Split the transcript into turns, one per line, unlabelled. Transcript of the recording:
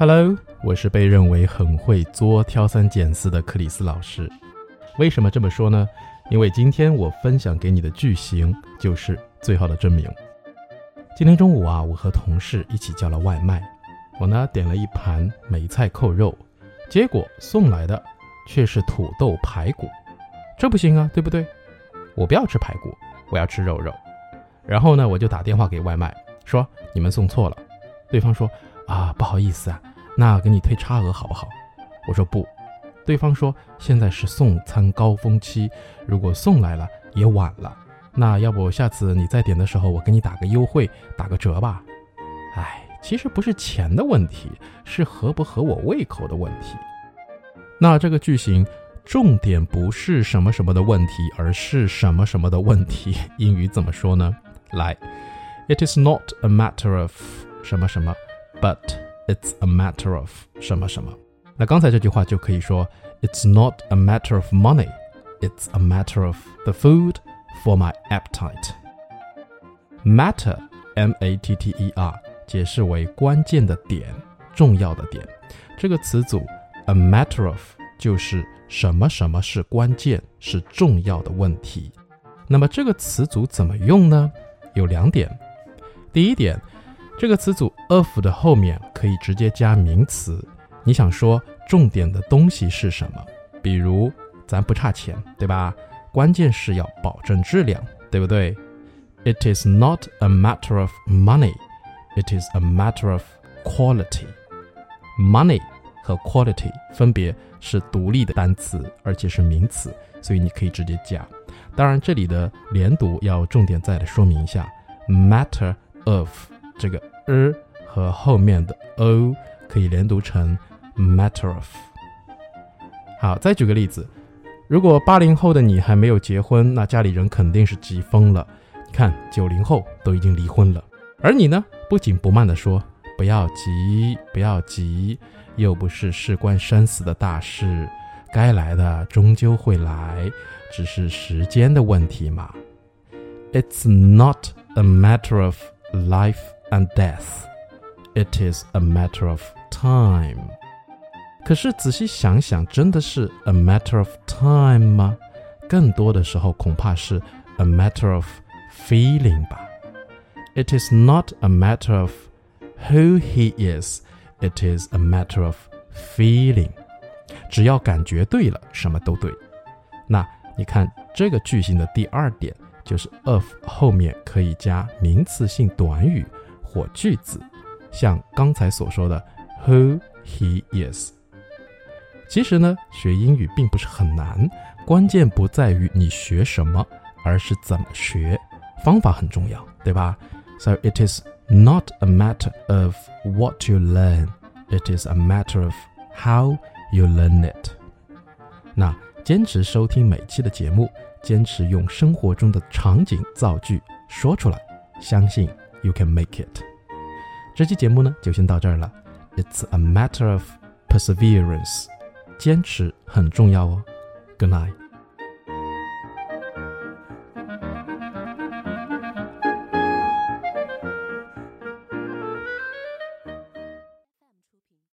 Hello，我是被认为很会作、挑三拣四的克里斯老师。为什么这么说呢？因为今天我分享给你的句型就是最好的证明。今天中午啊，我和同事一起叫了外卖，我呢点了一盘梅菜扣肉，结果送来的却是土豆排骨，这不行啊，对不对？我不要吃排骨，我要吃肉肉。然后呢，我就打电话给外卖，说你们送错了。对方说啊，不好意思啊。那给你退差额好不好？我说不，对方说现在是送餐高峰期，如果送来了也晚了。那要不下次你再点的时候，我给你打个优惠，打个折吧。哎，其实不是钱的问题，是合不合我胃口的问题。那这个句型重点不是什么什么的问题，而是什么什么的问题。英语怎么说呢？来，It is not a matter of 什么什么，but It's a matter of 什么什么。那刚才这句话就可以说，It's not a matter of money, it's a matter of the food for my appetite. Matter, M-A-T-T-E-R，解释为关键的点、重要的点。这个词组 a matter of 就是什么什么是关键、是重要的问题。那么这个词组怎么用呢？有两点。第一点。这个词组 of 的后面可以直接加名词。你想说重点的东西是什么？比如咱不差钱，对吧？关键是要保证质量，对不对？It is not a matter of money, it is a matter of quality. Money 和 quality 分别是独立的单词，而且是名词，所以你可以直接加。当然，这里的连读要重点再来说明一下：matter of。这个 er 和后面的 o 可以连读成 matter of。好，再举个例子，如果八零后的你还没有结婚，那家里人肯定是急疯了。你看九零后都已经离婚了，而你呢，不紧不慢地说：“不要急，不要急，又不是事关生死的大事，该来的终究会来，只是时间的问题嘛。” It's not a matter of life. and death. It is a matter of time. 可是仔细想想，真的是 a matter of time 吗？更多的时候恐怕是 a matter of feeling 吧。It is not a matter of who he is. It is a matter of feeling. 只要感觉对了，什么都对。那你看这个句型的第二点，就是 of 后面可以加名词性短语。 或句子，像刚才所说的 who he is。其实呢，学英语并不是很难，关键不在于你学什么，而是怎么学，方法很重要，对吧？So it is not a matter of what you learn, it is a matter of how you learn it。那坚持收听每期的节目，坚持用生活中的场景造句说出来，相信。You can make it。这期节目呢，就先到这儿了。It's a matter of perseverance，坚持很重要哦。Good night。